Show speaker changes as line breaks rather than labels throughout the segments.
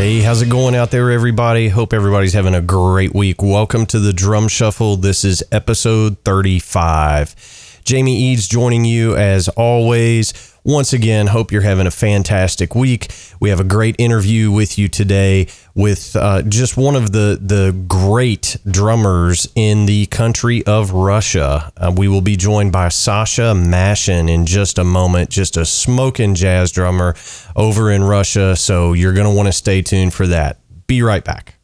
Hey, how's it going out there, everybody? Hope everybody's having a great week. Welcome to the Drum Shuffle. This is episode 35. Jamie Eads joining you as always. Once again, hope you're having a fantastic week. We have a great interview with you today with uh, just one of the, the great drummers in the country of Russia. Uh, we will be joined by Sasha Mashin in just a moment, just a smoking jazz drummer over in Russia. So you're going to want to stay tuned for that. Be right back.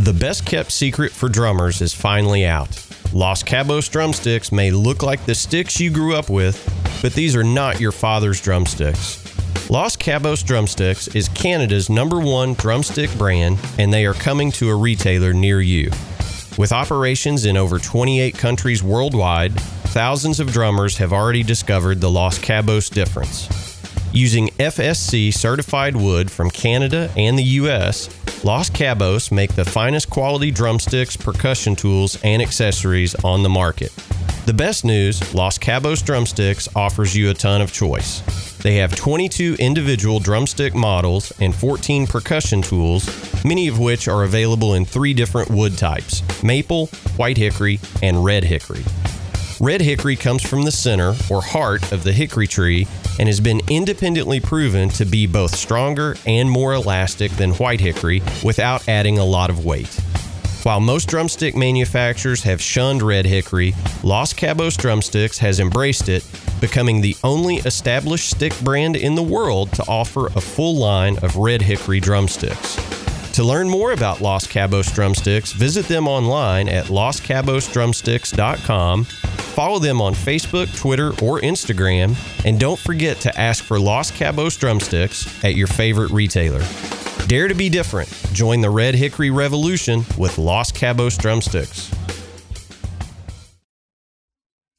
The best kept secret for drummers is finally out. Los Cabos drumsticks may look like the sticks you grew up with, but these are not your father's drumsticks. Los Cabos Drumsticks is Canada's number one drumstick brand, and they are coming to a retailer near you. With operations in over 28 countries worldwide, thousands of drummers have already discovered the Los Cabos difference. Using FSC certified wood from Canada and the US, Los Cabos make the finest quality drumsticks, percussion tools, and accessories on the market. The best news Los Cabos Drumsticks offers you a ton of choice. They have 22 individual drumstick models and 14 percussion tools, many of which are available in three different wood types maple, white hickory, and red hickory. Red hickory comes from the center or heart of the hickory tree and has been independently proven to be both stronger and more elastic than white hickory without adding a lot of weight. While most drumstick manufacturers have shunned red hickory, Los Cabos Drumsticks has embraced it, becoming the only established stick brand in the world to offer a full line of red hickory drumsticks. To learn more about Los Cabos Drumsticks, visit them online at loscabosdrumsticks.com Follow them on Facebook, Twitter, or Instagram, and don't forget to ask for Los Cabos drumsticks at your favorite retailer. Dare to be different. Join the Red Hickory Revolution with Los Cabos drumsticks.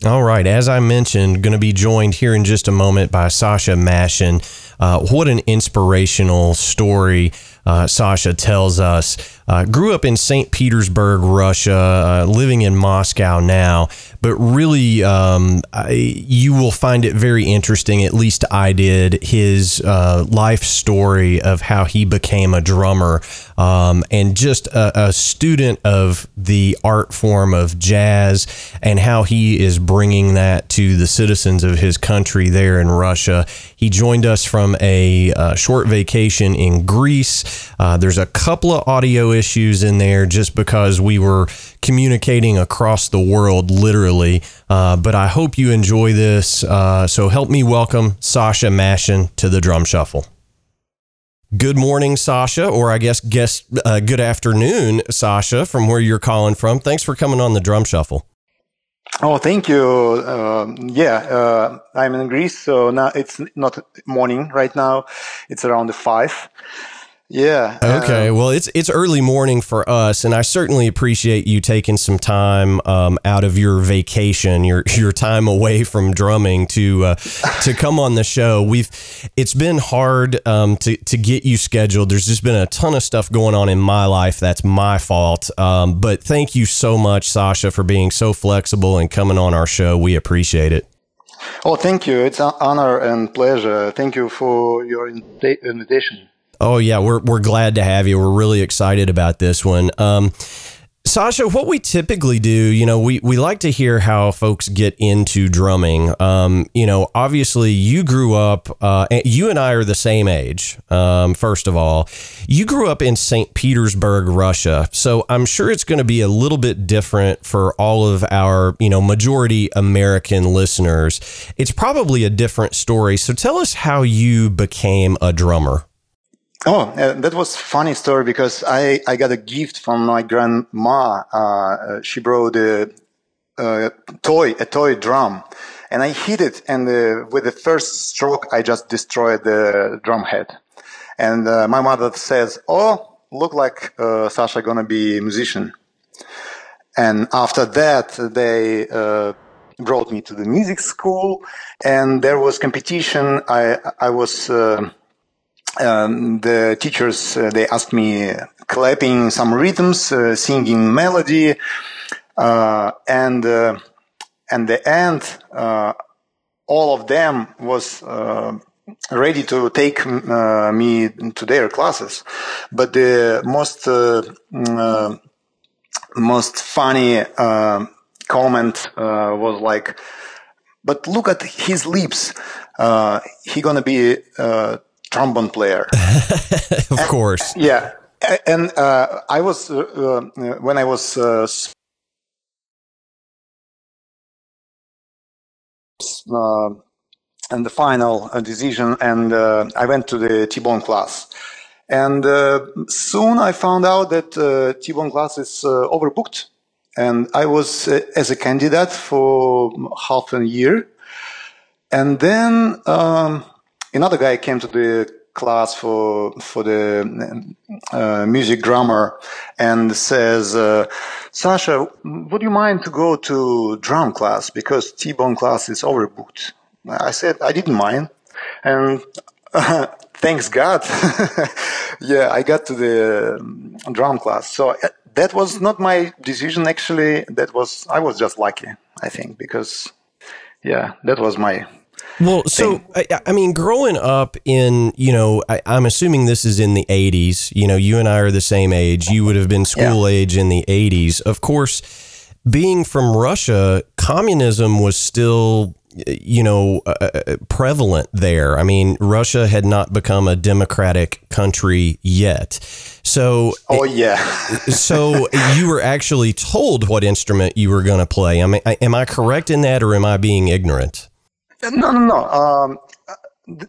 All right, as I mentioned, going to be joined here in just a moment by Sasha Mashin. Uh, what an inspirational story uh, Sasha tells us. Uh, grew up in St. Petersburg, Russia, uh, living in Moscow now, but really, um, I, you will find it very interesting. At least I did his uh, life story of how he became a drummer um, and just a, a, student of the art form of jazz and how he is bringing that to the citizens of his country there in Russia. He joined us from a uh, short vacation in Greece. Uh, there's a couple of audio issues in there just because we were communicating across the world, literally. Uh, but I hope you enjoy this. Uh, so help me welcome Sasha Mashin to the Drum Shuffle. Good morning, Sasha, or I guess guess uh, good afternoon, Sasha, from where you're calling from. Thanks for coming on the Drum Shuffle.
Oh, thank you. Uh, yeah, uh, I'm in Greece, so now it's not morning right now. It's around five. Yeah.
Okay. Um, well, it's it's early morning for us, and I certainly appreciate you taking some time um, out of your vacation, your your time away from drumming to uh, to come on the show. We've it's been hard um, to to get you scheduled. There's just been a ton of stuff going on in my life. That's my fault. Um, but thank you so much, Sasha, for being so flexible and coming on our show. We appreciate it.
Oh, thank you. It's an honor and pleasure. Thank you for your invitation.
Oh yeah, we're we're glad to have you. We're really excited about this one. Um, Sasha, what we typically do, you know, we, we like to hear how folks get into drumming. Um, you know, obviously, you grew up, uh, you and I are the same age, um, first of all. You grew up in St. Petersburg, Russia. So I'm sure it's going to be a little bit different for all of our, you know, majority American listeners. It's probably a different story. So tell us how you became a drummer.
Oh, uh, that was funny story because I, I got a gift from my grandma. Uh, uh she brought a, a, toy, a toy drum, and I hit it, and uh, with the first stroke, I just destroyed the drum head. And uh, my mother says, "Oh, look like uh, Sasha gonna be a musician. And after that, they brought me to the music school, and there was competition. I I was. Uh, um, the teachers uh, they asked me clapping some rhythms, uh, singing melody, uh, and and the end, all of them was ready to take uh, me to their classes. But the most uh, uh, most funny uh, comment uh, was like, "But look at his lips. Uh, he gonna be trombone player."
of course.
Yeah, and I was when I was. and the final decision, and I went to the T-bone class. And uh, soon I found out that uh, T-bone class is uh, overbooked. And I was uh, as a candidate for half a year. And then um, another guy came to the class for for the uh, music drummer and says, uh, Sasha, would you mind to go to drum class because T-bone class is overbooked? I said I didn't mind, and thanks God, yeah, I got to the um, drum class. So uh, that was not my decision. Actually, that was I was just lucky, I think, because yeah, that was my.
Well, so I, I, mean, growing up in you know, I, am assuming this is in the '80s. You know, you and I are the same age. You would have been school yeah. age in the '80s. Of course, being from Russia, communism was still you know, uh, uh, prevalent there. I mean, Russia had not become a democratic country yet. So,
oh yeah.
so you were actually told what instrument you were going to play. I mean, am I correct in that, or am I being ignorant?
No, no, no. Um,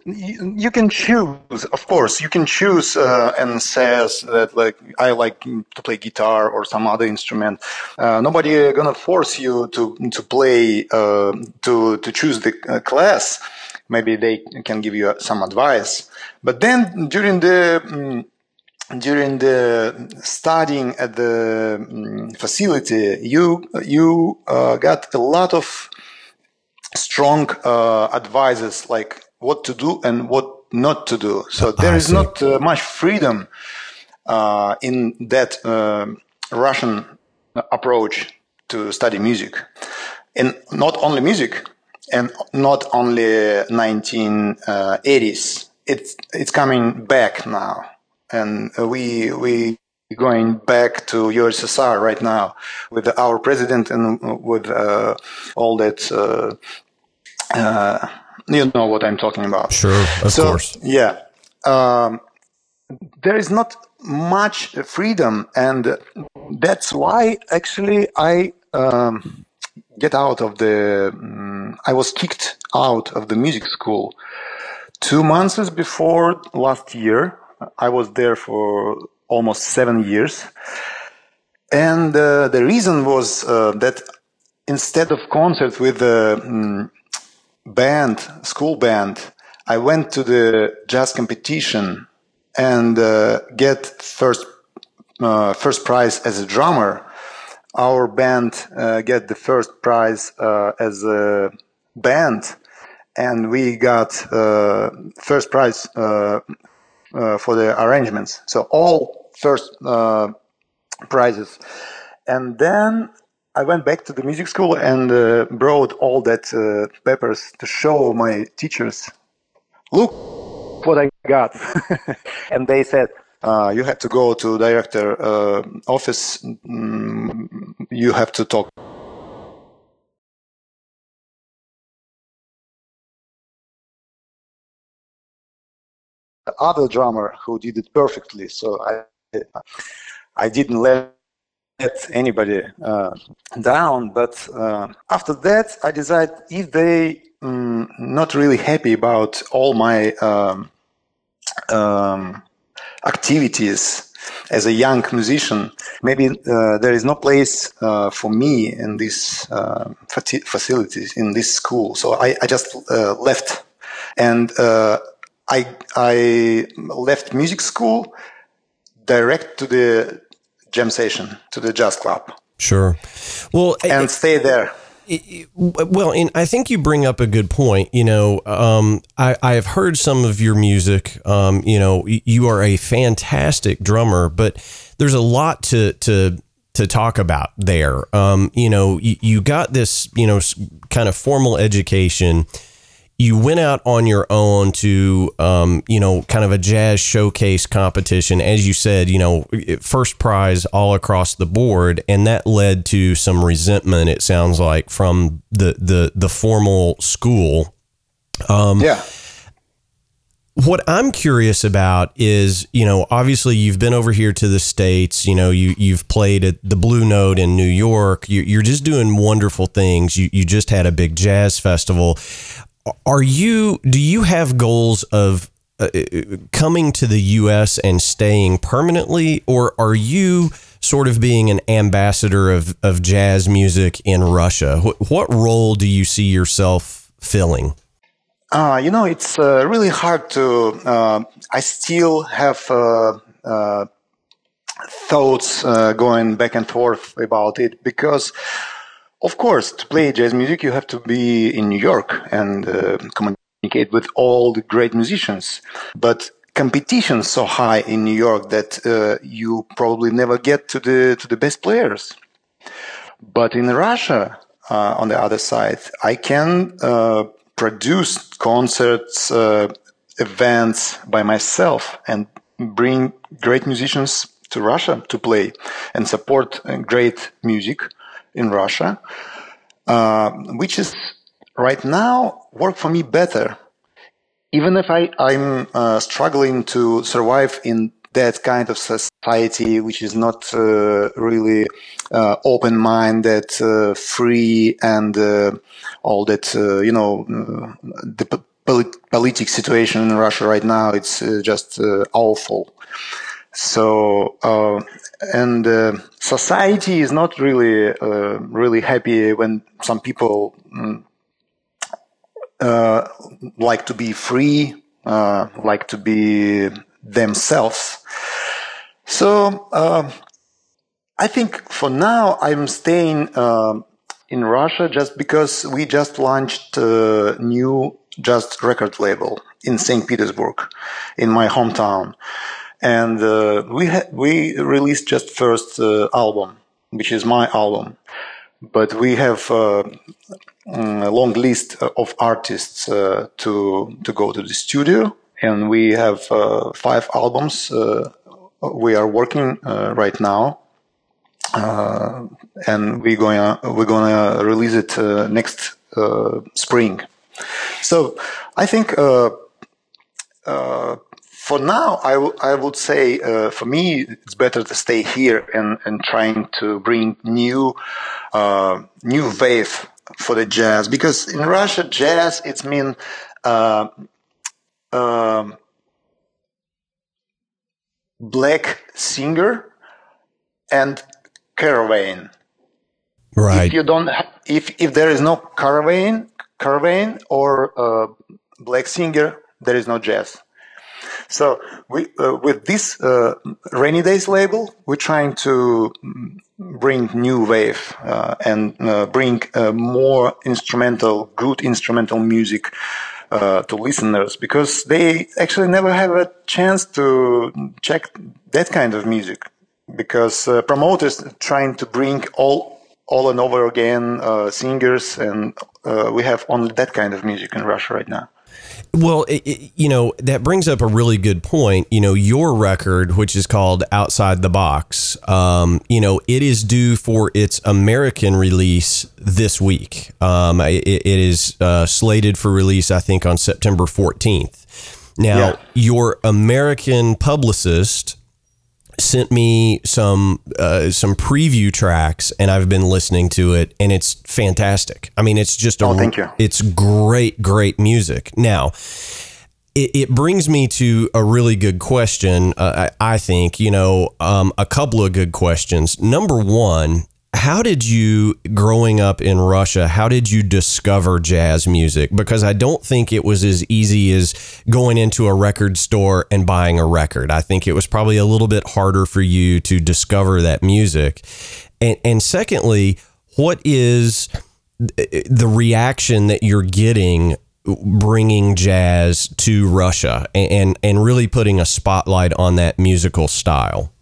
you can choose of course. You can choose uh, and says that like i like to play guitar or some other instrument. Uh, nobody gonna force you to to play uh, to to choose the uh, class. Maybe they can give you some advice. But then during the um, during the studying at the um, facility you you uh, got a lot of strong uh, advices like what to do and what not to do. So there is not uh, much freedom uh, in that uh, Russian approach to study music, and not only music, and not only 1980s. It's it's coming back now, and we we going back to USSR right now with our president and with uh, all that uh, uh, you know what I'm talking about.
Sure, of so, course.
Yeah. Um, there is not much freedom, and that's why actually I um, get out of the. Um, I was kicked out of the music school two months before last year. I was there for almost seven years, and uh, the reason was uh, that instead of concert with the um, band, school band, I went to the jazz competition and uh, get first uh, first prize as a drummer. Our band uh, get the first prize uh, as a band, and we got first prize for the arrangements. So all first prizes, and then I went back to the music school and uh, brought all that uh, papers to show my teachers. Look what I got, and they said uh, you have to go to director uh, office. Mm, you have to talk. The other drummer who did it perfectly, so I I didn't let anybody uh, down. But uh, after that, I decided if they um, not really happy about all my um, um, activities as a young musician, maybe uh, there is no place uh, for me in these uh, facilities in this school. So I, I just uh, left, and I I left music school direct to the jam session, to the jazz club.
Sure. Well,
and stay there.
Well, and I think you bring up a good point. You know, um, I, I have heard some of your music. Um, you know, you are a fantastic drummer, but there's a lot to to to talk about there. Um, you know, you, you got this, you know, kind of formal education you went out on your own to, um, you know, kind of a jazz showcase competition. As you said, you know, first prize all across the board, and that led to some resentment. It sounds like from the the the formal school.
Um, yeah.
What I'm curious about is, you know, obviously you've been over here to the states. You know, you you've played at the Blue Note in New York. You, you're just doing wonderful things. You you just had a big jazz festival are you do you have goals of uh, coming to the US and staying permanently? Or are you sort of being an ambassador of, of jazz music in Russia? What, what role do you see yourself filling?
Uh, you know it's uh, really hard to uh, I still have uh, uh, thoughts going back and forth about it because of course, to play jazz music, you have to be in New York and uh, communicate with all the great musicians. But competition so high in New York that uh, you probably never get to the to the best players. But in Russia, uh, on the other side, I can uh, produce concerts, uh, events by myself, and bring great musicians to Russia to play and support uh, great music in Russia, uh, which is right now work for me better. Even if I, I'm uh, struggling to survive in that kind of society, which is not uh, really uh, open-minded, uh, free, and uh, all that, you know, the polit- political situation in Russia right now, it's just awful. So, uh, and uh, society is not really, uh, really happy when some people mm, uh, like to be free, uh, like to be themselves. So, uh, I think for now I'm staying in Russia just because we jazz launched a new just record label in St. Petersburg, in my hometown and uh, we ha- we released just first uh, album, which is my album, but we have uh, mm, a long list of artists uh, to to go to the studio, and we have uh, five albums uh, we are working right now, and we're going we're gonna release it next spring. So I think for now, I, w- I would say uh, for me, it's better to stay here and, and trying to bring new, uh, new wave for the jazz because in Russia, jazz, it's mean, uh, um, black singer and caravan.
Right.
If you don't, ha- if, if there is no caravan, caravan or uh, black singer, there is no jazz. So we, uh, with this uh, rainy days label, we're trying to bring new wave uh, and uh, bring uh, more instrumental, good instrumental music uh, to listeners because they actually never have a chance to check that kind of music because promoters trying to bring all all and over again singers and we have only that kind of music in Russia right now.
Well, it, it, you know, that brings up a really good point. You know, your record, which is called Outside the Box, um, you know, it is due for its American release this week. Um, it, it is uh, slated for release, I think, on September 14th. Now, yeah. your American publicist sent me some uh, some preview tracks and I've been listening to it and it's fantastic. I mean, it's just
a, oh, thank you.
It's great, great music. Now, it, it brings me to a really good question. Uh, I, I, think you know um, a couple of good questions. Number one. How did you growing up in Russia, how did you discover jazz music? Because I don't think it was as easy as going into a record store and buying a record. I think it was probably a little bit harder for you to discover that music. And and secondly, what is the reaction that you're getting bringing jazz to Russia and and really putting a spotlight on that musical style?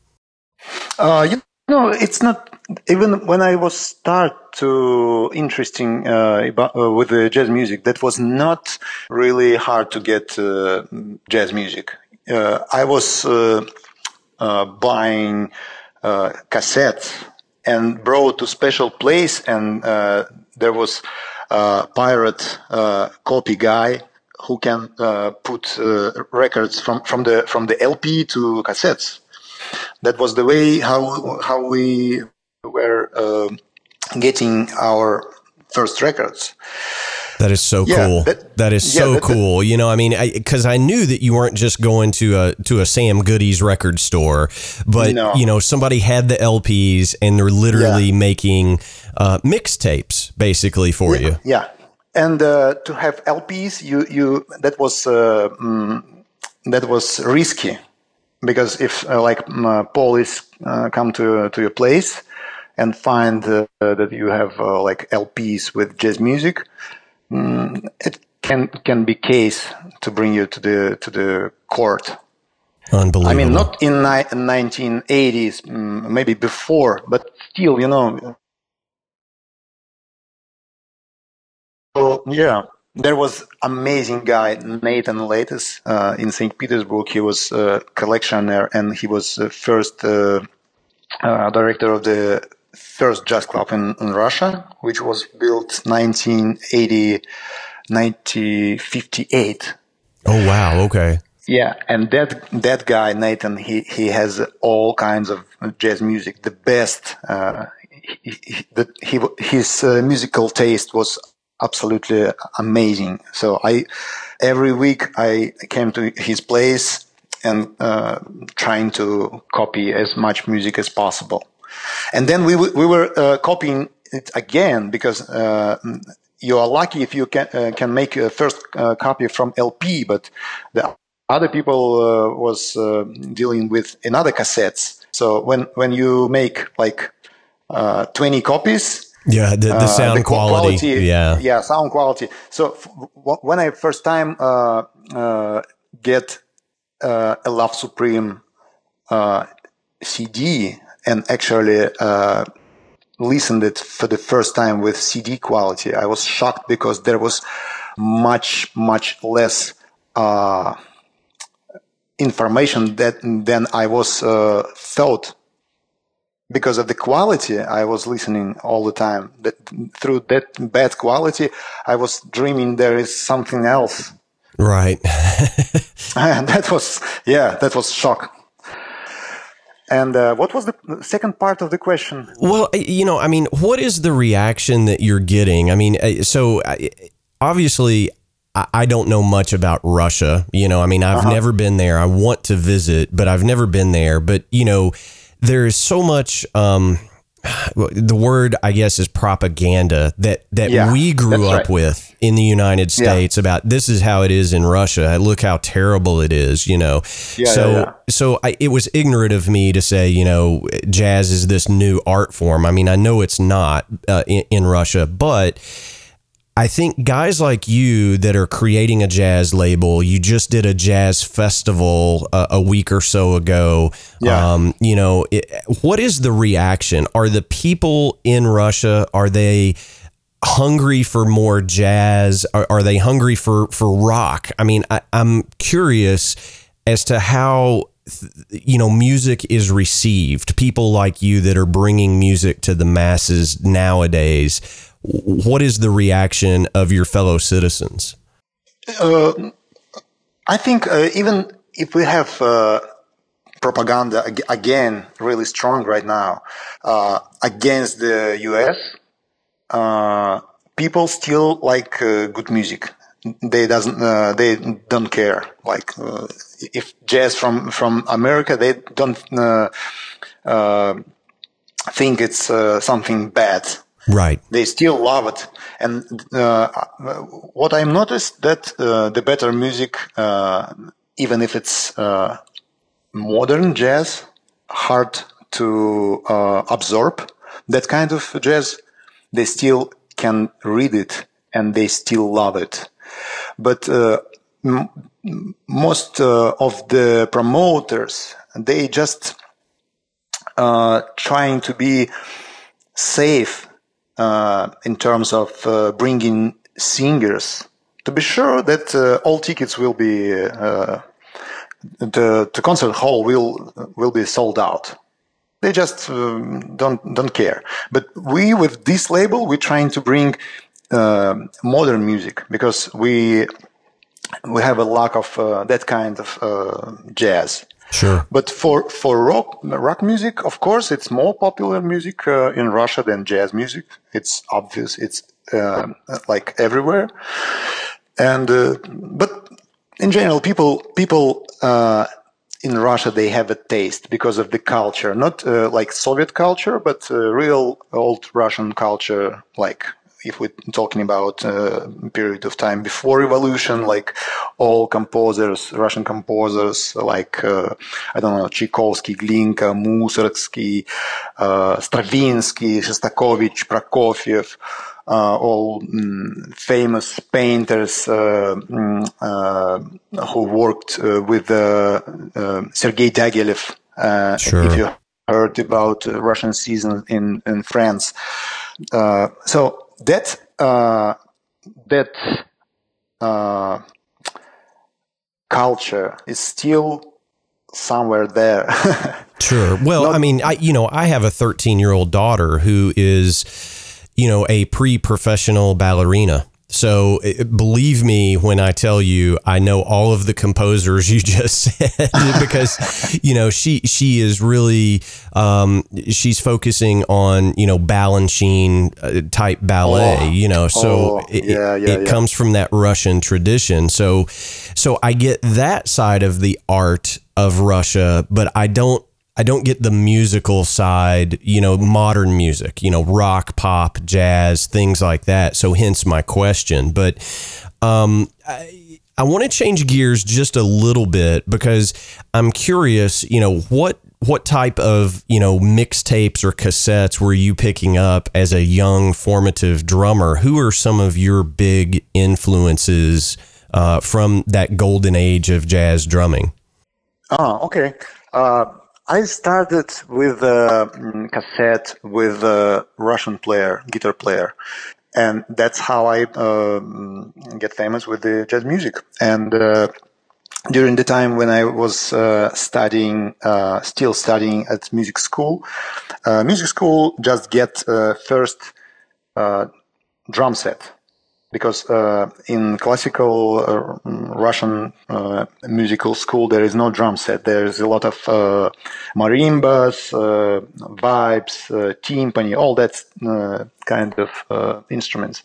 Uh, you know, it's not even when I was start to interesting uh, uh, with the jazz music. That was not really hard to get uh, jazz music. Uh, I was uh, uh, buying cassettes and brought to special place, and there was a pirate copy guy who can put records from from the from the LP to cassettes that was the way how how we were uh, getting our first records.
That is so yeah, cool. That, that is yeah, so that, cool. That, you know, I mean, because I, I, knew that you weren't just going to a to a Sam Goody's record store, but no. you know, somebody had the LPs and they're literally yeah. making uh, mixtapes basically for you.
Yeah, and uh, to have LPs, you you that was uh, mm, that was risky because if uh, like uh, police uh, come to to your place and find uh, that you have uh, like LPs with jazz music, mm, it can can be case to bring you to the to the court.
Unbelievable. I
mean, not in ni- 1980s, mm, maybe before, but still, you know. So, yeah, there was amazing guy Nathan Lattis uh, in St. Petersburg. He was a collectioner and he was the first uh, uh, director of the first jazz club in, in Russia, which was built 1980, 1958.
Oh wow! Okay.
Yeah, and that that guy Nathan, he he has all kinds of jazz music. The best. Uh, he, he, the, he, his uh, musical taste was absolutely amazing. So I, every week I came to his place and uh, trying to copy as much music as possible. And then we, we were uh, copying it again because uh, you are lucky if you can, uh, can make a first uh, copy from LP, but the other people uh, was dealing with another cassettes. So when, when you make like 20 copies,
yeah, the, the sound uh, the quality, quality, Yeah,
yeah, sound quality. So f- when I first time uh, uh, get uh, a Love Supreme uh, CD and actually uh, listened it for the first time with CD quality, I was shocked because there was much much less information that than I was thought because of the quality I was listening all the time. That through that bad quality, I was dreaming there is something else.
Right.
and that was yeah, that was shock. And uh, what was the second part of the question?
Well, you know, I mean, what is the reaction that you're getting? I mean, uh, so obviously, I don't know much about Russia. You know, I mean, I've uh-huh. never been there. I want to visit, but I've never been there. But, you know, there is so much um, the word I guess is propaganda that that yeah, we grew up right. with in the United States yeah. about this is how it is in Russia. Look how terrible it is, you know. Yeah, so so I, it was ignorant of me to say, you know, jazz is this new art form. I mean, I know it's not uh, in, in Russia, but I think guys like you that are creating a jazz label, you just did a jazz festival uh, a week or so ago. Yeah. Um, you know, it, what is the reaction? Are the people in Russia, are they hungry for more jazz? Are, are they hungry for, for rock? I mean, I, I'm curious as to how you know music is received people like you that are bringing music to the masses nowadays what is the reaction of your fellow citizens?
Uh, I think uh, even if we have uh, propaganda again really strong right now uh, against the US, uh, people still like uh, good music. They doesn't they don't care like if jazz from from America they don't think it's something bad.
Right.
They still love it. And uh, what I noticed that uh, the better music, uh, even if it's uh, modern jazz, hard to uh, absorb that kind of jazz, they still can read it and they still love it. But m- most of the promoters, they just trying to be safe uh, in terms of uh, bringing singers to be sure that uh, all tickets will be uh, the, the concert hall will will be sold out. They just um, don't don't care. But we with this label we're trying to bring uh, modern music because we we have a lack of that kind of jazz.
Sure.
But for for rock rock music, of course, it's more popular music uh, in Russia than jazz music. It's obvious. It's uh, like everywhere. And uh, but in general, people people uh, in Russia they have a taste because of the culture, not uh, like Soviet culture, but uh, real old Russian culture, like if we're talking about a period of time before revolution, like all composers, Russian composers, like, uh, I don't know, Tchaikovsky, Glinka, Mussorgsky, uh, Stravinsky, Shostakovich, Prokofiev, uh, all mm, famous painters uh, mm, uh, who worked uh, with Sergei Diaghilev.
Sure.
If you heard about Russian season in, in France. so that uh, that uh, culture is still somewhere there.
sure. Well, Not, I mean, I you know, I have a 13 year old daughter who is, you know, a pre professional ballerina. So believe me when I tell you, I know all of the composers you just said because you know she she is really um, she's focusing on you know Balanchine uh, type ballet. Oh, you know, so
oh, it, yeah,
yeah, it
yeah.
comes from that Russian tradition. So so I get that side of the art of Russia, but I don't I don't get the musical side, you know, modern music, you know, rock, pop, jazz, things like that. So hence my question. But um, I, I want to change gears just a little bit because I'm curious, you know, what what type of you know mixtapes or cassettes were you picking up as a young formative drummer? Who are some of your big influences uh, from that golden age of jazz drumming?
Oh, okay. Uh, I started with a mm, cassette with a Russian player, guitar player. And that's how I uh, get famous with the jazz music. And uh, during the time when I was uh, studying, uh, still studying at music school, uh, music school just get uh, first drum set because uh, in classical uh, Russian uh, musical school there is no drum set. There's a lot of uh, marimbas, uh, vibes, uh, timpani, all that kind of instruments.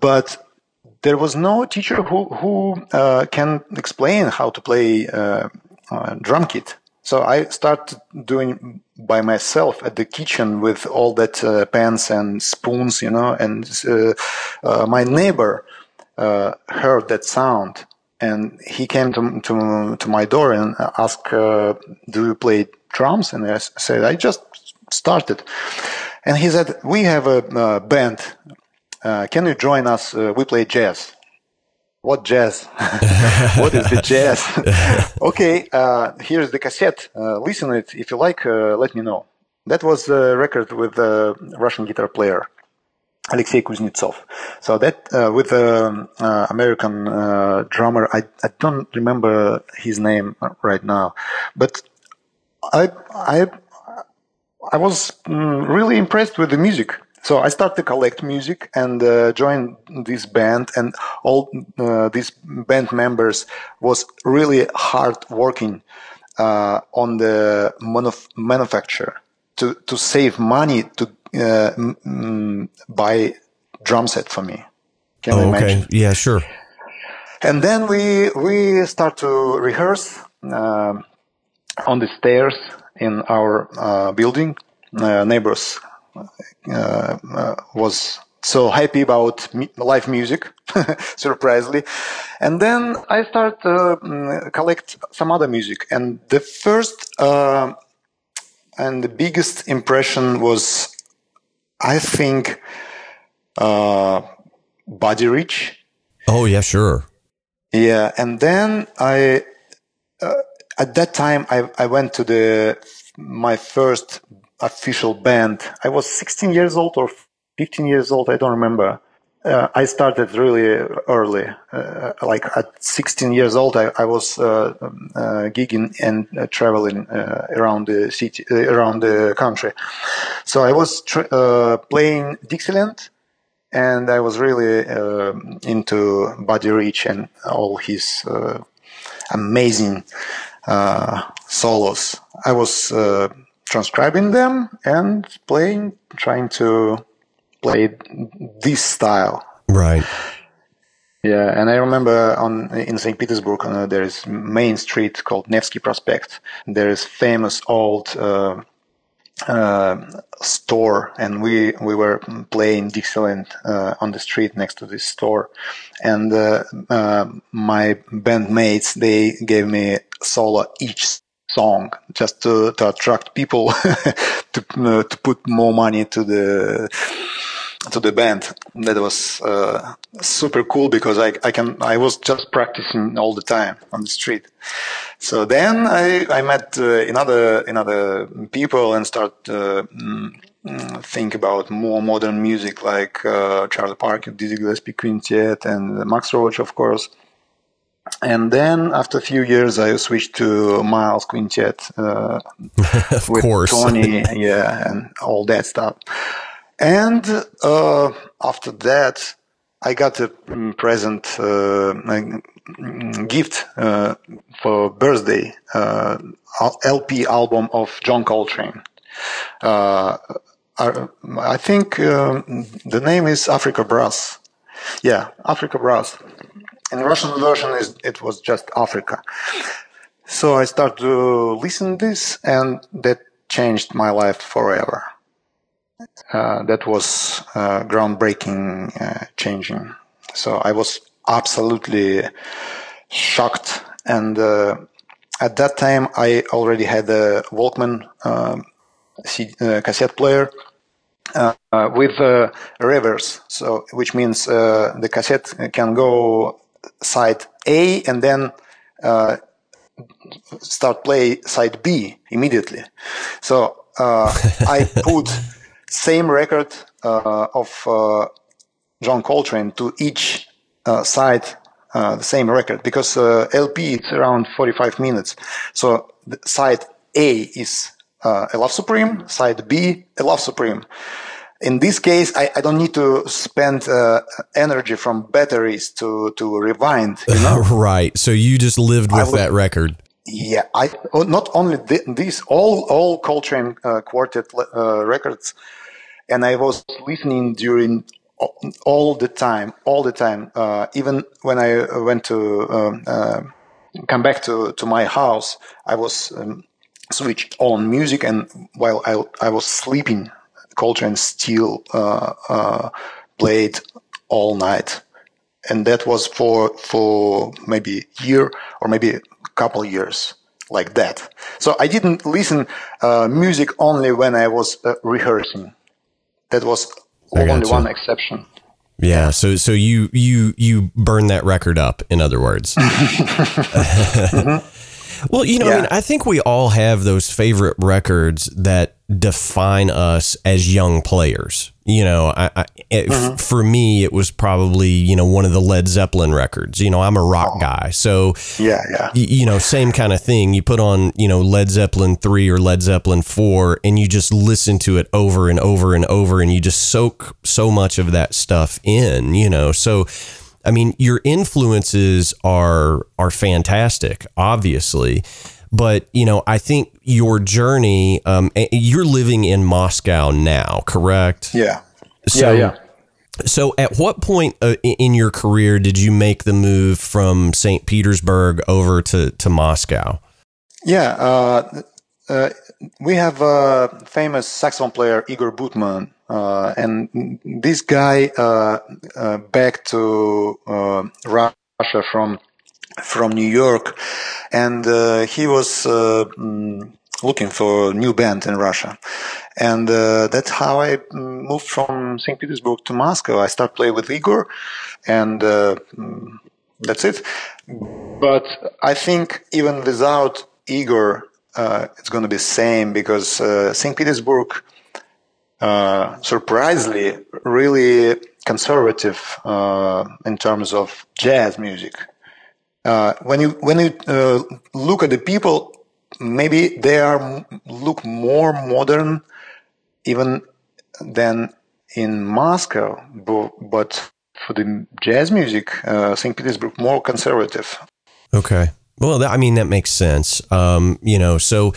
But there was no teacher who who can explain how to play drum kit. So I started doing by myself at the kitchen with all that uh, pans and spoons, you know, and uh, uh, my neighbor uh, heard that sound and he came to, to, to my door and asked, uh, do you play drums? And I said, I just started. And he said, we have a, band. Can you join us? we play jazz what jazz? what is the jazz? okay, uh, here's the cassette. Uh, listen to it. If you like, uh, let me know. That was a record with a Russian guitar player, Alexei Kuznetsov. So that uh, with the uh, American uh, drummer, I, I don't remember his name right now, but I I I was mm, really impressed with the music. So I started to collect music and uh, joined this band, and all uh, these band members was really hard working uh, on the manuf- manufacture to to save money to uh, mm, buy drum set for me.
Can oh, okay. Yeah, sure.
And then we we start to rehearse um, on the stairs in our uh, building uh, neighbors uh, uh, was so happy about live music, surprisingly. And then I started to mm, collect some other music. And the first uh, and the biggest impression was, I think, uh, Buddy Rich.
Oh yeah, sure.
Yeah, and then I, uh, at that time, I, I went to the my first official band. I was 16 years old or 15 years old. I don't remember. Uh, I started really early. Uh, like at 16 years old, I, I was uh, uh gigging and uh, traveling uh, around the city, around the country. So I was playing Dixieland, and I was really into Buddy Rich and all his amazing solos. I was transcribing them and playing, trying to play this style.
Right.
Yeah, and I remember on in St. Petersburg uh, there is main street called Nevsky Prospect. There is famous old uh, uh, store, and we we were playing Dixieland uh, on the street next to this store. And uh, uh, my bandmates they gave me solo each song just to, to attract people to uh, to put more money to the to the band. That was uh, super cool because I I can I was just practicing all the time on the street. So then I I met uh, another another people and start uh, mm, think about more modern music like uh, Charlie Parker, Dizzy Gillespie Quintet, and Max Roach, of course. And then after a few years, I switched to Miles Quintet uh, with
course.
Tony, yeah, and all that stuff. And uh, after that, I got a present uh, a gift uh, for birthday uh, LP album of John Coltrane. Uh, I think um, the name is Africa Brass. Yeah, Africa Brass in Russian version, is it was just Africa. So I started to listen this, and that changed my life forever. Uh, that was uh, groundbreaking, uh, changing. So I was absolutely shocked, and uh, at that time I already had a Walkman um, uh, cassette player. Uh, with reverse, so which means the cassette can go side A and then uh, start play side B immediately. So uh, I put same record uh, of uh, John Coltrane to each uh, side uh, the same record because LP is around 45 minutes. So side A is a Love Supreme, side B a Love Supreme in this case, I, I don't need to spend uh, energy from batteries to, to rewind. You know?
right. So you just lived with that record.
Yeah. I oh, not only th- this, all all Coltrane uh, quartet uh, records, and I was listening during all the time, all the time. Uh, even when I went to um, uh, come back to to my house, I was. Um, switched on music and while I, I was sleeping Coltrane still uh, uh, played all night, and that was for for maybe a year or maybe a couple years like that. So I didn't listen uh, music only when I was uh, rehearsing. That was only one exception.
Yeah, so so you you you burn that record up. In other words. mm-hmm. Well, you know, yeah. I mean, I think we all have those favorite records that define us as young players. You know, I, I it, mm-hmm. f- for me, it was probably you know one of the Led Zeppelin records. You know, I'm a rock oh. guy, so
yeah, yeah.
Y- you know, same kind of thing. You put on you know Led Zeppelin three or Led Zeppelin four, and you just listen to it over and over and over, and you just soak so much of that stuff in. You know, so I mean, your influences are are fantastic, obviously, but you know, I think your journey. Um, you're living in Moscow now, correct?
Yeah. So, yeah. Yeah.
So, at what point uh, in your career did you make the move from St. Petersburg over to to Moscow?
Yeah. Uh, uh, we have a famous saxophone player Igor Butman, uh, and this guy uh, uh back to uh, Russia from from New York, and uh, he was mm, looking for a new band in Russia, and that's how I mm, moved from St. Petersburg to Moscow. I started playing with Igor, and mm, that's it. But I think even without Igor, uh, it's going to be same because uh, St. Petersburg, uh, surprisingly, really conservative uh, in terms of jazz music. Uh, when you when you uh, look at the people, maybe they are look more modern, even than in Moscow, but, for the jazz music, St. Petersburg more conservative.
Okay. Well, I mean that makes sense. Um, you know, so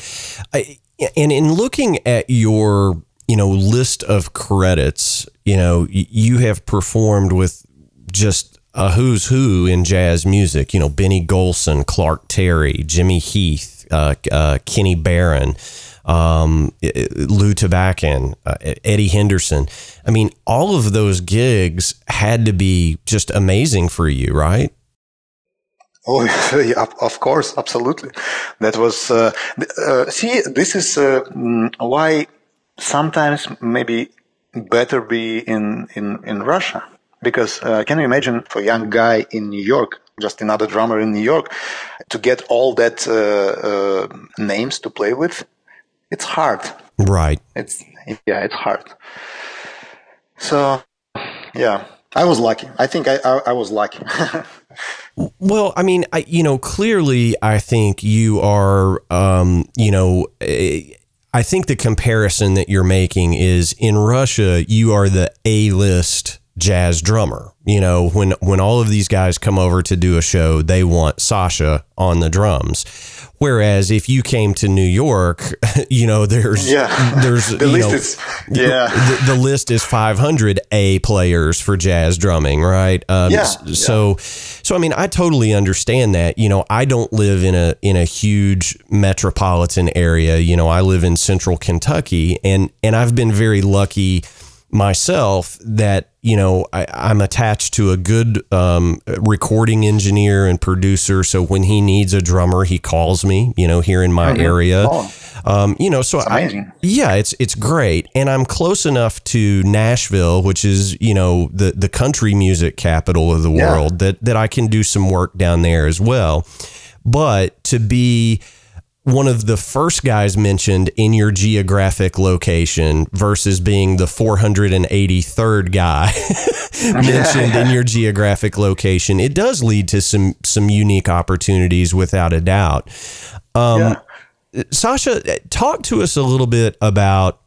I, and in looking at your you know list of credits, you know, you have performed with just a who's who in jazz music. You know, Benny Golson, Clark Terry, Jimmy Heath, uh, uh, Kenny Barron. Um, Lew Tabackin, uh, Eddie Henderson. I mean, all of those gigs had to be just amazing for you, right?
Oh, yeah, of course, absolutely. That was, uh, uh, see, this is uh, mm, why sometimes maybe better be in, in, in Russia. Because uh, can you imagine for a young guy in New York, just another drummer in New York, to get all that uh, uh, names to play with? It's hard.
Right.
It's, yeah, it's hard. So, yeah, I was lucky. I think I, I, I was lucky.
Well, I mean, I, you know, clearly, I think you are, um, you know, I think the comparison that you're making is in Russia, you are the A list jazz drummer. You know, when when all of these guys come over to do a show, they want Sasha on the drums. Whereas if you came to New York, you know, there's
yeah.
there's
the list know, is yeah
the, the, list is 500 A players for jazz drumming, right?
Um, yeah.
So yeah. so I mean, I totally understand that. You know, I don't live in a in a huge metropolitan area. You know, I live in Central Kentucky, and and I've been very lucky myself that you know I, am attached to a good um, recording engineer and producer. So when he needs a drummer, he calls me. You know, here in my mm-hmm. area. Oh. Um, you know, so I, yeah, it's it's great, and I'm close enough to Nashville, which is you know the the country music capital of the yeah. world, that that I can do some work down there as well. But to be one of the first guys mentioned in your geographic location versus being the 483rd guy mentioned in your geographic location, it does lead to some some unique opportunities without a doubt. Um, yeah. Sasha, talk to us a little bit about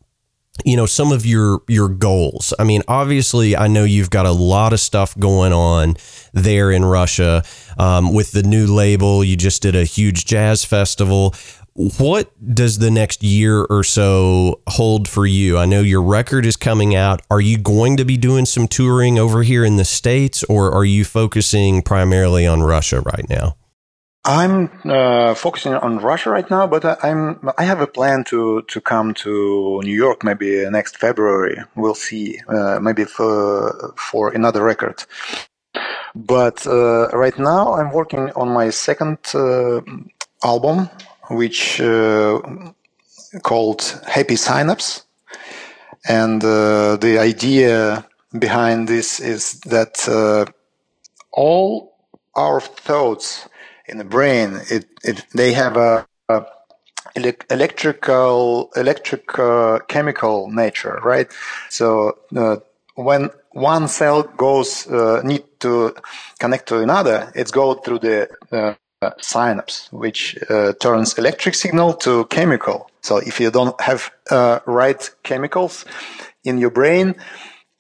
you know some of your your goals. I mean obviously i know you've got a lot of stuff going on there in russia um, with the new label. You just did a huge jazz festival. What does the next year or so hold for you? I know your record is coming out. Are you going to be doing some touring over here in the states or are you focusing primarily on russia right now
I'm uh, focusing on Russia right now, but I, am I have a plan to to come to New York maybe next February. We'll see, uh, maybe for for another record. But uh, right now, I'm working on my second uh, album, which uh, called Happy Synapse, and uh, the idea behind this is that all our thoughts in the brain, it, it they have a, a electrical electric uh, chemical nature, right? So uh, when one cell goes uh, need to connect to another, it's go through the uh, synapse, which uh, turns electric signal to chemical. So if you don't have uh, right chemicals in your brain,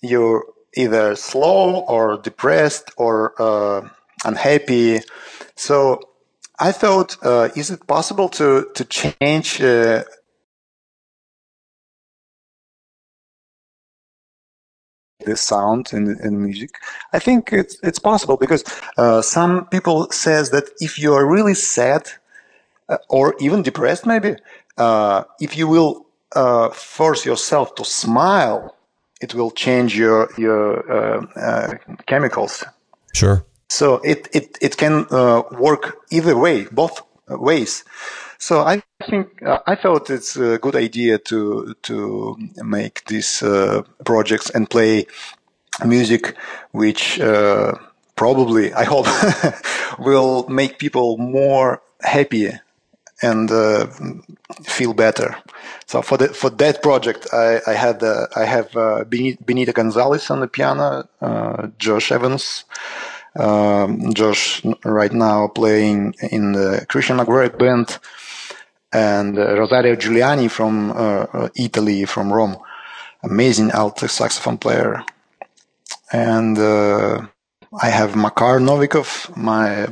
you're either slow or depressed or unhappy so I thought, uh, is it possible to to change? Uh, the sound in music i think it's, it's possible because uh, some people says that if you are really sad uh, or even depressed maybe uh, if you will uh, force yourself to smile, it will change your your chemicals.
Sure.
So it it it can uh, work either way, both ways. So I think uh, I thought it's a good idea to to make these uh, projects and play music, which uh, probably I hope will make people more happy and uh, feel better. So for the, for that project, I, I had uh, I have uh, Benito Gonzalez on the piano, Josh Evans. Um, Josh right now playing in the Christian McBride band and uh, Rosario Giuliani from uh, Italy, from Rome, amazing alto saxophone player. And uh, I have Makar Novikov, my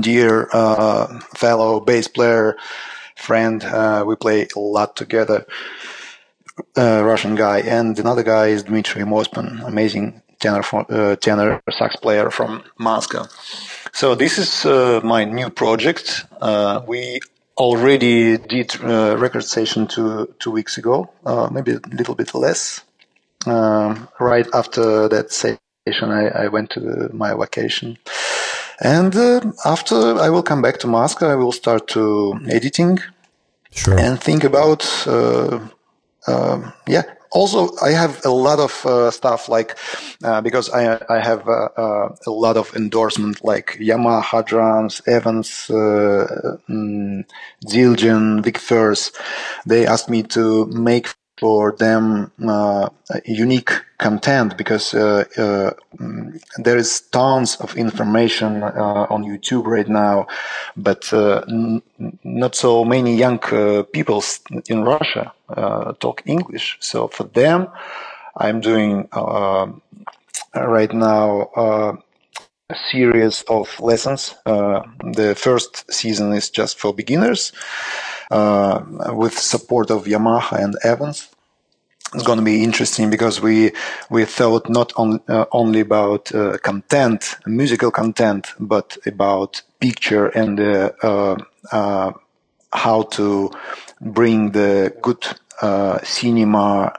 dear uh, fellow bass player, friend. Uh, we play a lot together. Uh, Russian guy, and another guy is Dmitry Mospan, amazing tenor uh, tenor sax player from Moscow. So this is uh, my new project. Uh, we already did uh, record session two two weeks ago, uh, maybe a little bit less. Um, right after that session, I, I went to my vacation. And uh, after I will come back to Moscow, I will start to editing
sure.
and think about, uh, uh, yeah, also I have a lot of uh, stuff like uh, because I I have uh, uh a lot of endorsement like Yamaha drums, Evans, uh, mm, Zildjian, Vic. They asked me to make for them uh, unique content because uh, uh, there is tons of information uh, on YouTube right now, but uh, n- not so many young uh, people in Russia talk English. So for them, I'm doing right now a series of lessons. the first season is just for beginners. Uh, with support of Yamaha and Evans. It's going to be interesting because we we thought not on, uh, only about uh, content, musical content, but about picture and uh, uh, how to bring the good cinema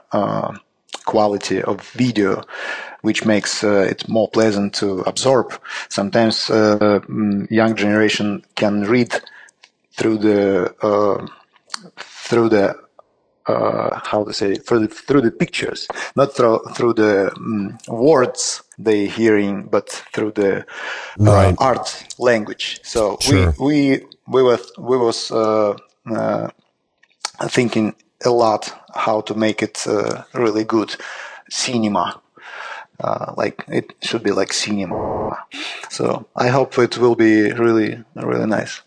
quality of video which makes uh, it more pleasant to absorb. Sometimes uh, mm, young generation can read through the uh, through the uh, how to say through the, through the pictures, not through through the um, words they hearing, but through the uh, right. art language. So sure. we we we was we was uh, uh, thinking a lot how to make it uh, really good cinema. Uh, like it should be like cinema. So I hope it will be really really nice.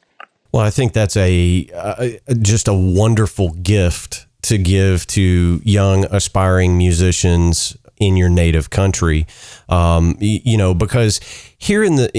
Well, I think that's a just a wonderful gift to give to young aspiring musicians in your native country. Um, you know, because here in the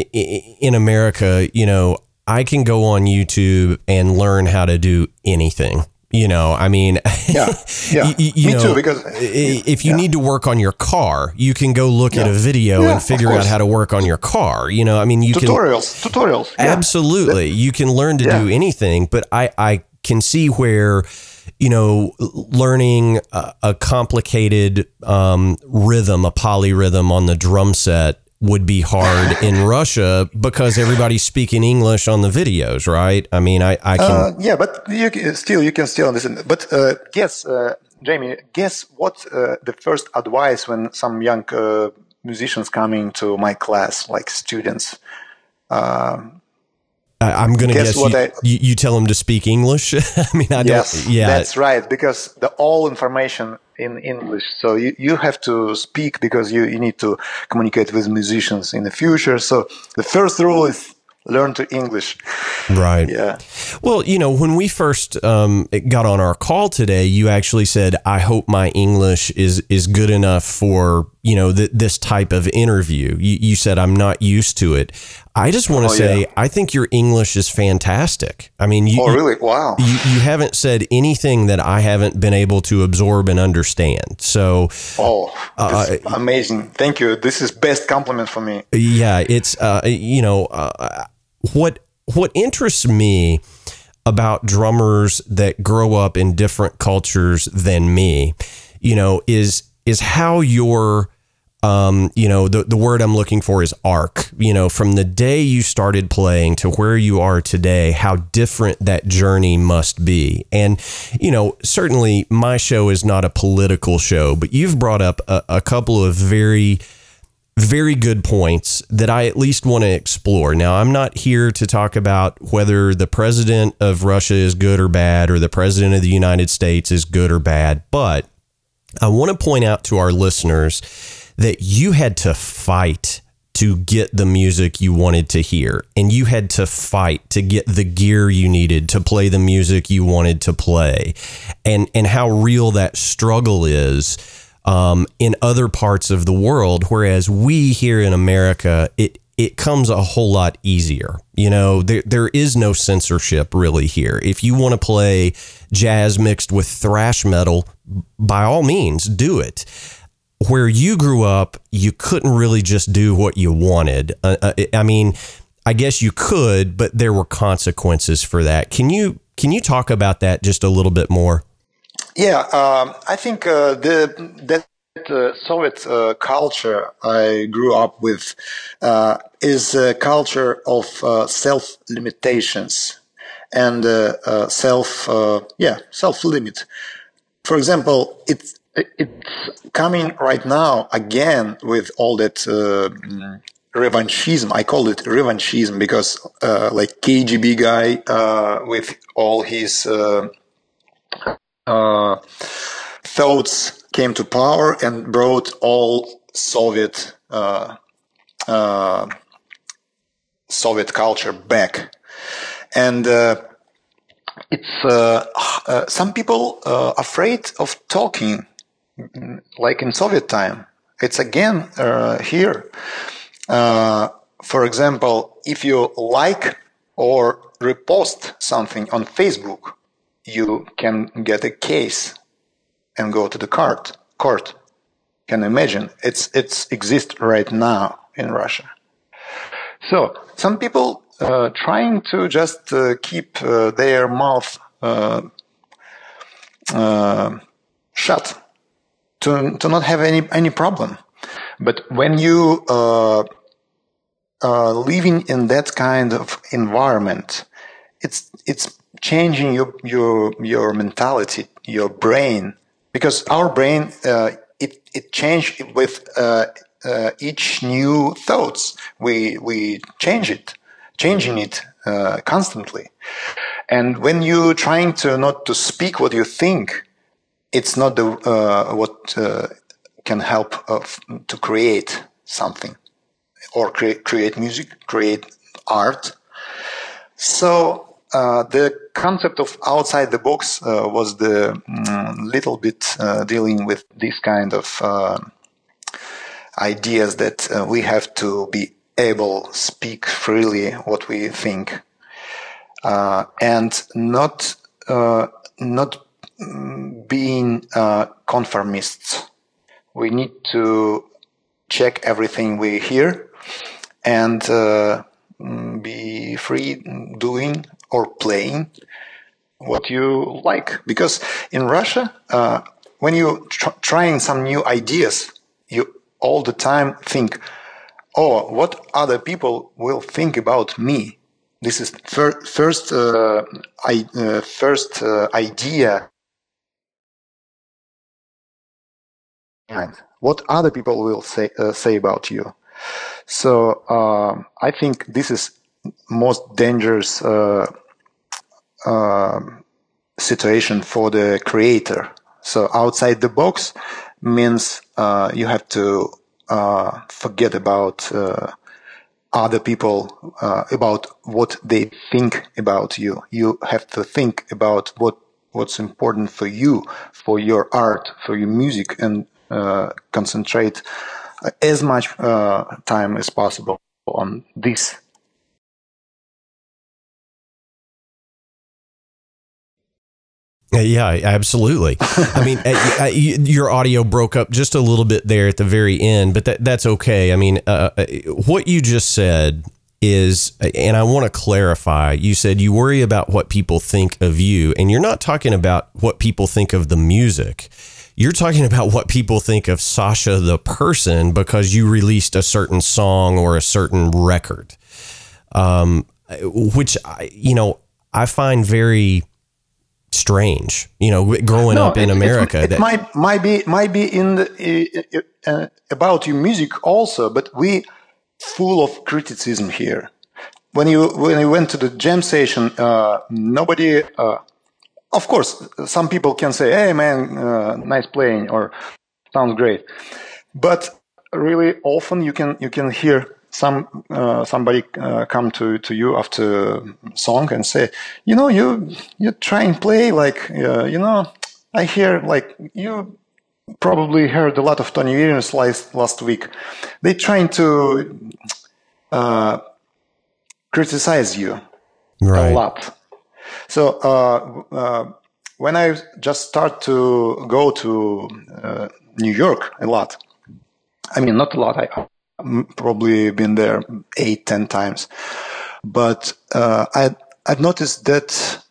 in America, you know, I can go on YouTube and learn how to do anything. You know, I mean,
yeah, yeah.
you, you
Me
know,
too. Because
if you yeah. need to work on your car, you can go look yeah. at a video yeah, and figure out how to work on your car. You know, I mean, you
tutorials,
can
tutorials.
Absolutely, you can learn to do anything. But I, I can see where you know, learning a, a complicated um, rhythm, a polyrhythm on the drum set would be hard in Russia because everybody's speaking English on the videos, right? I mean, I, I can.
Uh, yeah, but you can, still, you can still understand. But uh, guess, uh, Jamie, guess what uh, the first advice when some young uh, musicians coming to my class, like students, um,
I'm going to guess, guess you, I, you, you, tell them to speak English. I mean, I
yes,
don't. Yeah,
that's right. Because the all information in English, so you, you have to speak because you, you need to communicate with musicians in the future. So the first rule is learn to English.
Right.
Yeah.
Well, you know, when we first um, got on our call today, you actually said, "I hope my English is is good enough for you know th- this type of interview." You, you, said, "I'm not used to it." I just want to oh, say, yeah. I think your English is fantastic. I mean, you,
oh really? Wow.
You, you haven't said anything that I haven't been able to absorb and understand. So,
oh, uh, amazing! Thank you. This is best compliment for me.
Yeah, it's uh, you know uh, what what interests me about drummers that grow up in different cultures than me, you know, is is how your um, you know, the, the word I'm looking for is arc. You know, from the day you started playing to where you are today, how different that journey must be. And, you know, certainly my show is not a political show, but you've brought up a, a couple of very, very good points that I at least want to explore. Now, I'm not here to talk about whether the president of Russia is good or bad or the president of the United States is good or bad, but I want to point out to our listeners that you had to fight to get the music you wanted to hear and you had to fight to get the gear you needed to play the music you wanted to play and and how real that struggle is um, in other parts of the world whereas we here in America it it comes a whole lot easier. You know, there there is no censorship really here. If you want to play jazz mixed with thrash metal, by all means, do it where you grew up, you couldn't really just do what you wanted. Uh, uh, I mean, I guess you could, but there were consequences for that. Can you can you talk about that just a little bit more?
Yeah, um, I think uh, the that uh, Soviet uh, culture I grew up with uh, is a culture of self limitations and self yeah self limit. For example, it's it's coming right now again with all that uh, revanchism. I call it revanchism because, uh, like KGB guy uh, with all his uh, uh, thoughts came to power and brought all Soviet uh, Soviet culture back, and it's some people afraid of talking like in Soviet time. It's again uh, here. Uh, for example, if you like or repost something on Facebook, you can get a case and go to the court. Court. Can imagine it's it's exists right now in Russia. So some people uh, trying to just uh, keep uh, their mouth uh, shut to, to not have any, any problem. But when you uh, uh, living in that kind of environment, it's it's changing your your your mentality, your brain, because our brain uh, it it changed with uh, uh, each new thoughts. We we change it, changing it uh, constantly. And when you're trying to not to speak what you think, it's not the uh, what uh, can help to create something or cre- create music, create art. So uh, the concept of outside the box uh, was the mm, little bit uh, dealing with this kind of ideas that we have to be able speak freely what we think and not not being uh, conformists. We need to check everything we hear and uh, be free doing or playing what you like. Because in Russia, uh, when you're tr- trying some new ideas, you all the time think, oh, what other people will think about me? This is fir- first, uh, I, uh, first uh, idea what other people will say uh, say about you. So um, I think this is most dangerous uh, uh, situation for the creator. So outside the box means uh, you have to uh, forget about uh, other people, about what they think about you. You have to think about what what's important for you, for your art, for your music, and uh, concentrate as much uh, time as possible on this.
Yeah, absolutely. I mean, your audio broke up just a little bit there at the very end, but that, that's okay. I mean, uh, uh, what you just said is, and I want to clarify, you said you worry about what people think of you, and you're not talking about what people think of the music. You're talking about what people think of Sasha the person because you released a certain song or a certain record, um, which I, you know I find very strange. You know, growing no, up in America,
it, it might might be might be in the uh, uh, about your music also, but we full of criticism here. When you when you went to the jam station, uh, nobody. Uh, of course, some people can say, "Hey, man, uh, nice playing," or "Sounds great," but really often you can you can hear some uh, somebody uh, come to, to you after song and say, you know, you you try and play like uh, you know, I hear like you probably heard a lot of Tony Williams last last week. They trying to uh, criticize you right. a lot. So uh, uh, when I just start to go to New York a lot, I mean not a lot. I probably been there eight, ten times. But uh, I I've noticed that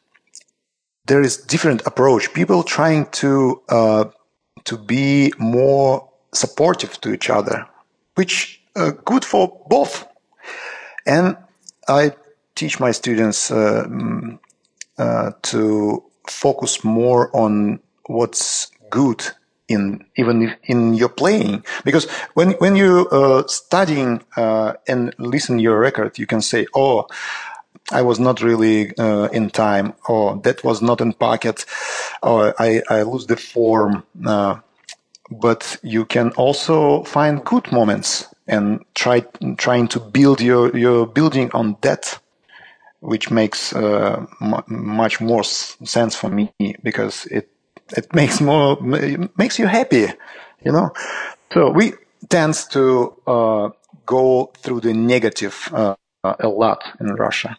there is different approach. People trying to uh, to be more supportive to each other, which uh, good for both. And I teach my students uh, mm, uh, to focus more on what's good in even if in your playing. Because when when you uh, studying uh, and listen your record you can say oh I was not really uh, in time. Or that was not in pocket. Or I, I lose the form. Uh, but you can also find good moments and try trying to build your your building on that which makes uh, much more sense for me because it it makes more makes you happy, you know. So we tends to uh, go through the negative uh, a lot in Russia.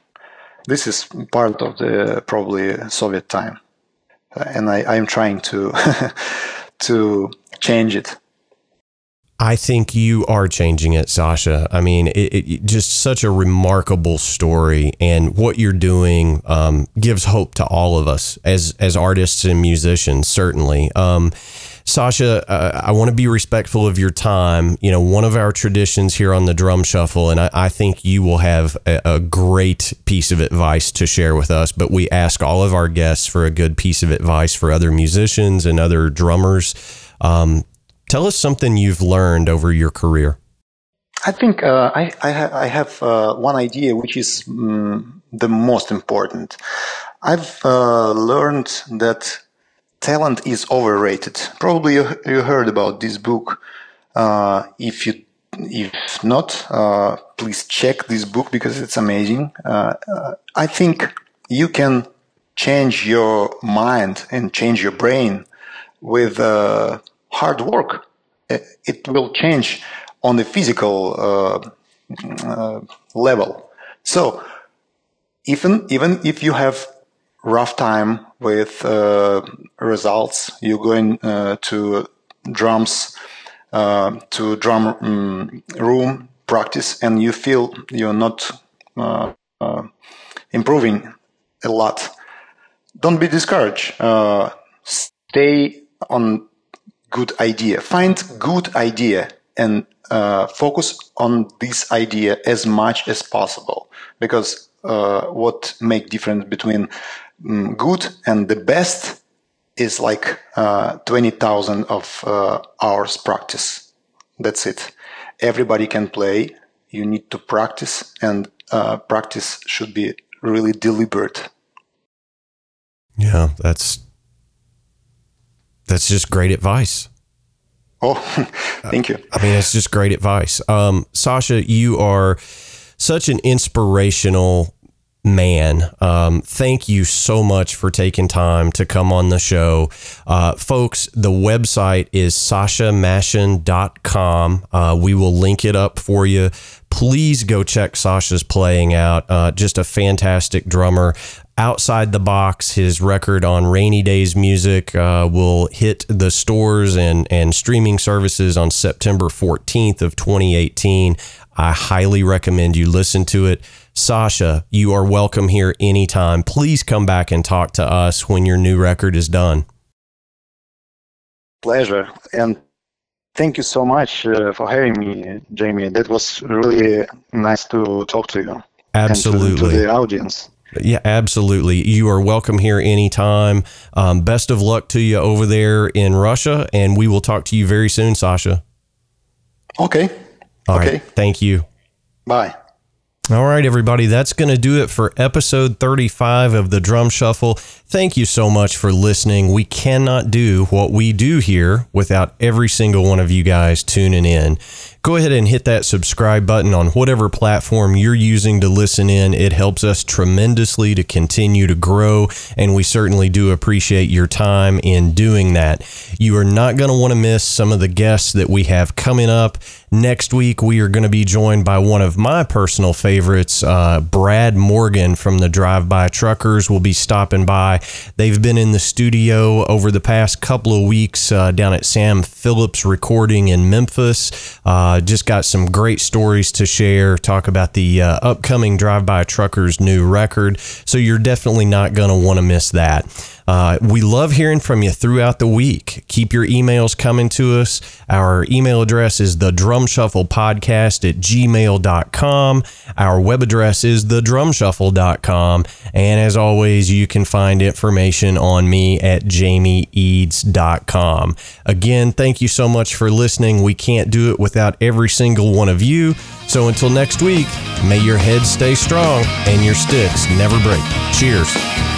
This is part of the probably Soviet time, and I, I'm trying to to change it.
I think you are changing it, Sasha. I mean, it, it, just such a remarkable story, and what you're doing um, gives hope to all of us as as artists and musicians. Certainly, um, Sasha, uh, I want to be respectful of your time. You know, one of our traditions here on the Drum Shuffle, and I, I think you will have a, a great piece of advice to share with us. But we ask all of our guests for a good piece of advice for other musicians and other drummers. Um, Tell us something you've learned over your career.
I think uh, I, I, ha- I, have uh, one idea which is um, the most important. I've uh, learned that talent is overrated. Probably you, you heard about this book. Uh, if you if not, uh, please check this book because it's amazing. Uh, I think you can change your mind and change your brain with hard work. It will change on the physical uh, uh, level. So even even if you have rough time with uh, results, you're going uh, to drums uh, to drum um, room practice, and you feel you're not uh, improving a lot. Don't be discouraged. stay on good idea. Find good idea and uh, focus on this idea as much as possible because uh, what make difference between um, good and the best is like uh, 20,000 of uh, hours practice. That's it. Everybody can play. You need to practice and uh, practice should be really deliberate.
Yeah, that's that's just great advice.
Oh, thank you.
I mean, it's just great advice. Um, Sasha, you are such an inspirational man. Um, thank you so much for taking time to come on the show. Uh, folks, the website is sashamashin.com. Uh, we will link it up for you. Please go check Sasha's playing out. Uh, just a fantastic drummer outside the box. His record on Rainy Days Music uh, will hit the stores and and streaming services on September 14th of 2018. I highly recommend you listen to it. Sasha, you are welcome here anytime. Please come back and talk to us when your new record is done.
Pleasure. And thank you so much uh, for having me, Jamie. That was really nice to talk to you.
Absolutely.
To, to, the audience.
Yeah, absolutely. You are welcome here anytime. Um, best of luck to you over there in Russia, and we will talk to you very soon, Sasha.
Okay.
All
okay.
Right. Thank you.
Bye.
All right, everybody, that's going to do it for episode 35 of the Drum Shuffle. Thank you so much for listening. We cannot do what we do here without every single one of you guys tuning in go ahead and hit that subscribe button on whatever platform you're using to listen in. It helps us tremendously to continue to grow, and we certainly do appreciate your time in doing that. You are not going to want to miss some of the guests that we have coming up. Next week, we are going to be joined by one of my personal favorites, uh, Brad Morgan from the Drive By Truckers, will be stopping by. They've been in the studio over the past couple of weeks uh, down at Sam Phillips Recording in Memphis. Uh, uh, just got some great stories to share, talk about the uh, upcoming Drive By Truckers new record. So you're definitely not going to want to miss that. Uh, we love hearing from you throughout the week. Keep your emails coming to us. Our email address is the drumshufflepodcast at gmail.com. Our web address is the thedrumshuffle.com. And as always, you can find information on me at jamieeads.com. Again, thank you so much for listening. We can't do it without every single one of you. So until next week, may your head stay strong and your sticks never break. Cheers.